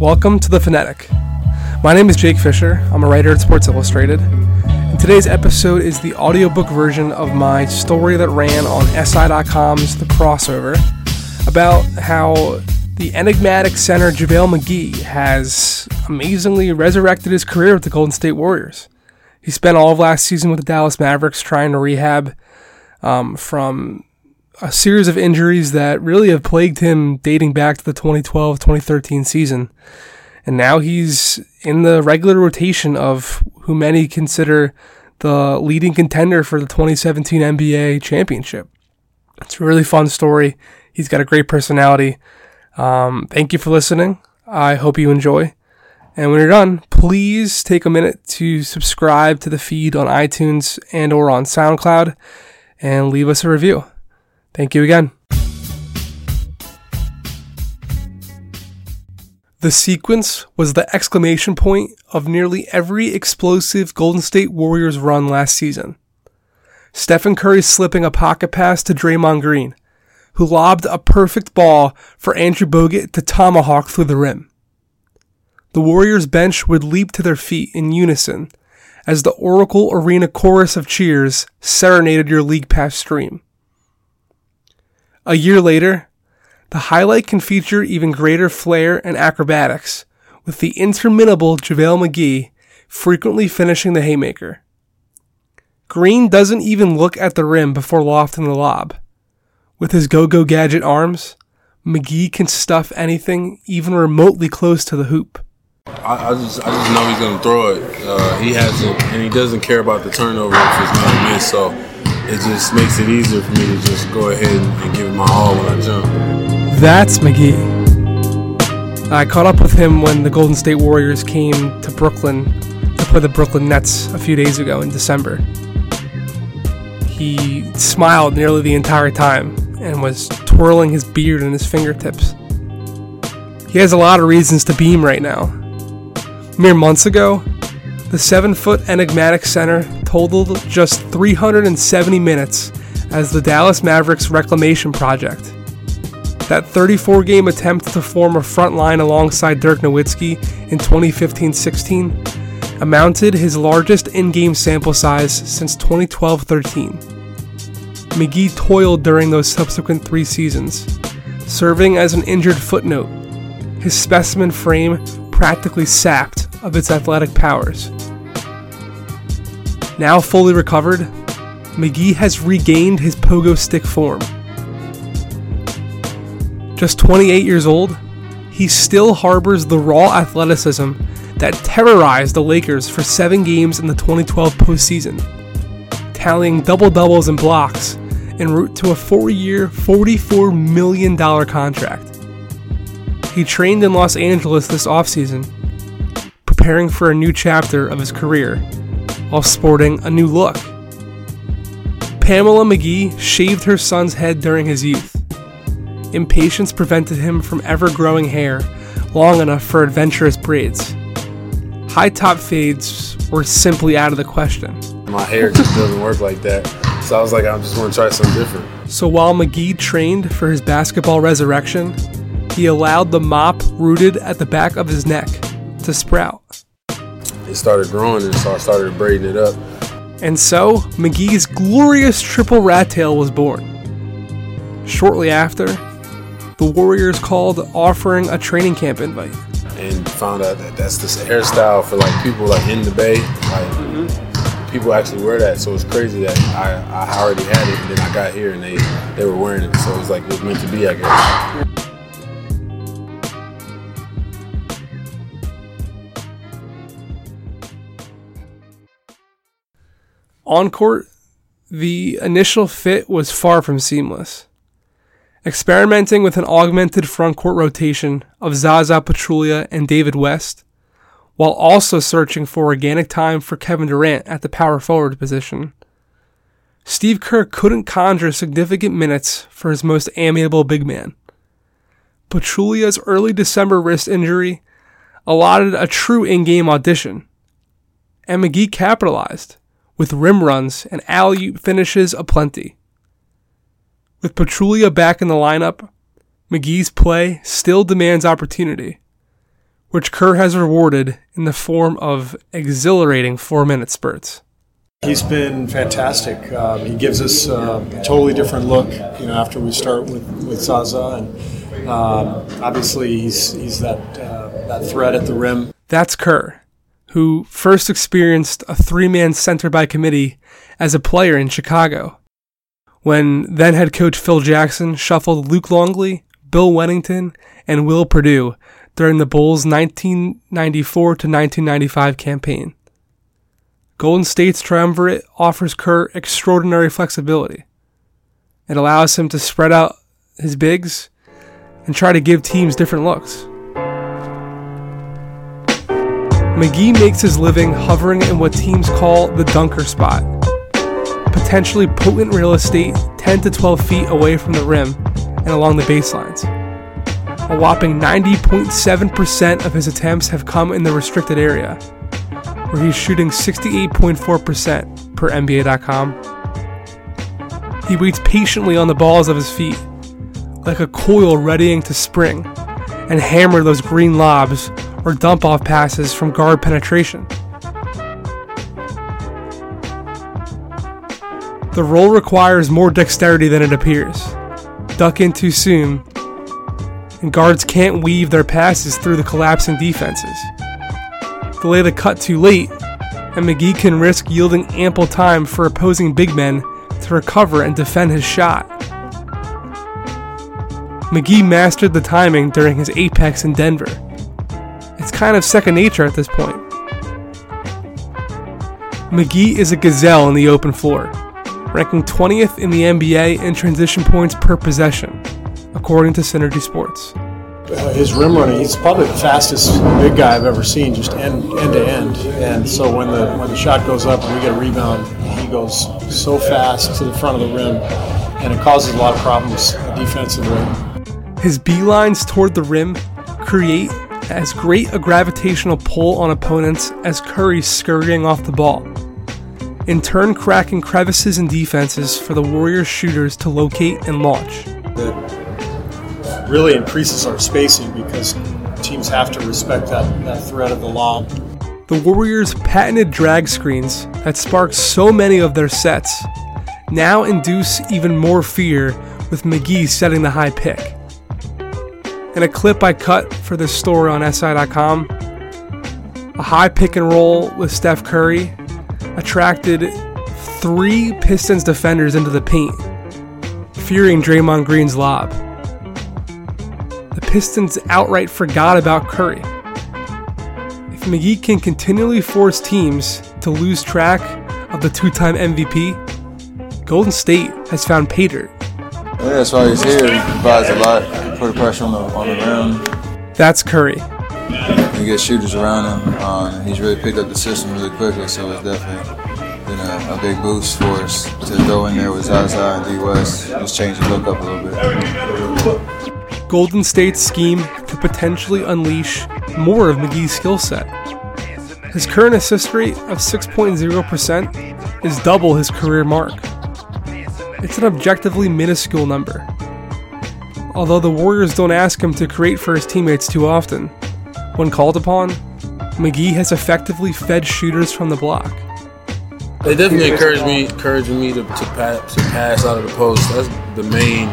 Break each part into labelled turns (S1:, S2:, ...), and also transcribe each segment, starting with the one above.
S1: Welcome to The Phonetic. My name is Jake Fischer. I'm a writer at Sports Illustrated. And today's episode is the audiobook version of my story that ran on SI.com's The Crossover about how the enigmatic center JaVale McGee has amazingly resurrected his career with the Golden State Warriors. He spent all of last season with the Dallas Mavericks trying to rehab um, from a series of injuries that really have plagued him dating back to the 2012 2013 season. And now he's in the regular rotation of who many consider the leading contender for the 2017 NBA championship. It's a really fun story. He's got a great personality. Um, thank you for listening. I hope you enjoy. And when you're done, please take a minute to subscribe to the feed on iTunes and or on SoundCloud and leave us a review. Thank you again. The sequence was the exclamation point of nearly every explosive Golden State Warriors run last season. Stephen Curry slipping a pocket pass to Draymond Green, who lobbed a perfect ball for Andrew Bogut to tomahawk through the rim. The Warriors bench would leap to their feet in unison as the Oracle Arena chorus of cheers serenaded your League Pass stream. A year later, the highlight can feature even greater flair and acrobatics, with the interminable JaVale McGee frequently finishing the haymaker. Green doesn't even look at the rim before lofting the lob. With his go-go gadget arms, McGee can stuff anything even remotely close to the hoop.
S2: I, I just, I just know he's gonna throw it. Uh, he hasn't, and he doesn't care about the turnover if it's not miss. So it just makes it easier for me to just go ahead and give him my all when I jump.
S1: That's McGee. I caught up with him when the Golden State Warriors came to Brooklyn to play the Brooklyn Nets a few days ago in December. He smiled nearly the entire time and was twirling his beard in his fingertips. He has a lot of reasons to beam right now. Mere months ago, the seven foot enigmatic center totaled just 370 minutes as the Dallas Mavericks reclamation project. That 34 game attempt to form a front line alongside Dirk Nowitzki in 2015 16 amounted his largest in game sample size since 2012 13. McGee toiled during those subsequent three seasons, serving as an injured footnote, his specimen frame practically sapped of its athletic powers. Now fully recovered, McGee has regained his pogo stick form. Just 28 years old, he still harbors the raw athleticism that terrorized the Lakers for seven games in the 2012 postseason, tallying double doubles and blocks en route to a four year, $44 million contract. He trained in Los Angeles this offseason, preparing for a new chapter of his career while sporting a new look. Pamela McGee shaved her son's head during his youth. Impatience prevented him from ever growing hair long enough for adventurous braids. High top fades were simply out of the question.
S2: My hair just doesn't work like that. So I was like, I'm just want to try something different.
S1: So while McGee trained for his basketball resurrection, he allowed the mop rooted at the back of his neck to sprout
S2: it started growing, and so I started braiding it up.
S1: And so, McGee's glorious triple rat tail was born. Shortly after, the Warriors called offering a training camp invite.
S2: And found out that that's this hairstyle for like people like in the Bay. Like mm-hmm. people actually wear that, so it's crazy that I, I already had it, and then I got here and they they were wearing it. So it was like it was meant to be, I guess.
S1: On court, the initial fit was far from seamless. Experimenting with an augmented front court rotation of Zaza Pachulia and David West, while also searching for organic time for Kevin Durant at the power forward position. Steve Kerr couldn't conjure significant minutes for his most amiable big man. Pachulia's early December wrist injury allotted a true in game audition, and McGee capitalized with rim runs and alley finishes aplenty. With Pachulia back in the lineup, McGee's play still demands opportunity, which Kerr has rewarded in the form of exhilarating four minute spurts.
S3: He's been fantastic. Um, he gives us uh, a totally different look, you know, after we start with, with Zaza. And um, obviously, he's, he's that, uh, that threat at the rim.
S1: That's Kerr, who first experienced a three man center by committee as a player in Chicago. When then head coach Phil Jackson shuffled Luke Longley, Bill Wennington, and Will Perdue during the Bulls' 1994 to 1995 campaign. Golden State's triumvirate offers Kerr extraordinary flexibility. It allows him to spread out his bigs and try to give teams different looks. McGee makes his living hovering in what teams call the dunker spot, potentially potent real estate 10 to 12 feet away from the rim and along the baselines. A whopping 90.7% of his attempts have come in the restricted area, where he's shooting 68.4% per NBA.com. He waits patiently on the balls of his feet, like a coil readying to spring, and hammer those Green lobs or dump off passes from guard penetration. The roll requires more dexterity than it appears. Duck in too soon, and guards can't weave their passes through the collapsing defenses. Delay the cut too late, and McGee can risk yielding ample time for opposing big men to recover and defend his shot. McGee mastered the timing during his apex in Denver. It's kind of second nature at this point. McGee is a gazelle in the open floor, ranking 20th in the NBA in transition points per possession, according to Synergy Sports.
S3: Uh, his rim running, he's probably the fastest big guy I've ever seen, just end, end to end. And so when the when the shot goes up and we get a rebound, he goes so fast to the front of the rim, and it causes a lot of problems defensively.
S1: His beelines toward the rim create as great a gravitational pull on opponents as Curry scurrying off the ball, in turn cracking crevices in defenses for the Warriors shooters to locate and launch.
S3: It really increases our spacing because teams have to respect that, that threat of the lob.
S1: The Warriors' patented drag screens that sparked so many of their sets now induce even more fear with McGee setting the high pick. In a clip I cut for this story on SI.com, a high pick and roll with Steph Curry attracted three Pistons defenders into the paint, fearing Draymond Green's lob. The Pistons outright forgot about Curry. If McGee can continually force teams to lose track of the two time MVP, Golden State has found dirt.
S4: Yeah, that's why he's here. He provides a lot, put pressure on the, on the rim.
S1: That's Curry.
S4: He gets shooters around him. Um, he's really picked up the system really quickly, so it's definitely been a, a big boost for us to go in there with Zaza and D West. Just change the look up a little bit.
S1: Golden State's scheme could potentially unleash more of McGee's skill set. His current assist rate of 6.0% is double his career mark. It's an objectively minuscule number. Although the Warriors don't ask him to create for his teammates too often, when called upon, McGee has effectively fed shooters from the block.
S2: They definitely encourage me, encouraging me to, to, pass, to pass out of the post. That's the main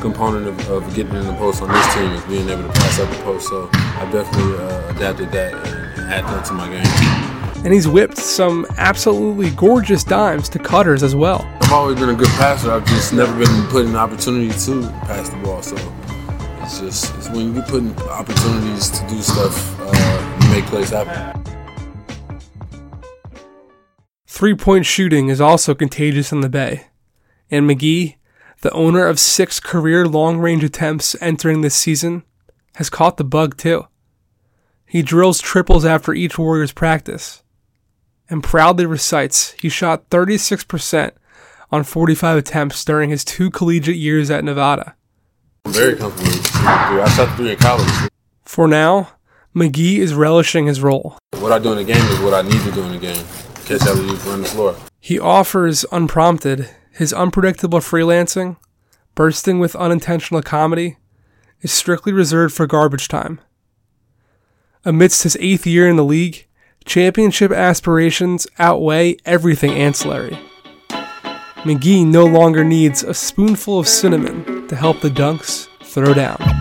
S2: component of, of getting in the post on this team is being able to pass out the post. So I definitely uh, adapted that and added that to my game.
S1: And he's whipped some absolutely gorgeous dimes to cutters as well.
S2: I've always been a good passer. I've just never been put in the opportunity to pass the ball. So it's just it's when you put in opportunities to do stuff, uh, you make plays happen.
S1: Three point shooting is also contagious in the Bay. And McGee, the owner of six career long range attempts entering this season, has caught the bug too. He drills triples after each Warriors practice and proudly recites he shot 36% on 45 attempts during his two collegiate years at Nevada.
S2: I'm very comfortable. with. I shot three in college.
S1: For now, McGee is relishing his role.
S2: What I do in the game is what I need to do in the game. Catch alley oop, run the floor.
S1: He offers, unprompted, his unpredictable freelancing, bursting with unintentional comedy, is strictly reserved for garbage time. Amidst his eighth year in the league, championship aspirations outweigh everything ancillary. McGee no longer needs a spoonful of cinnamon to help the dunks throw down.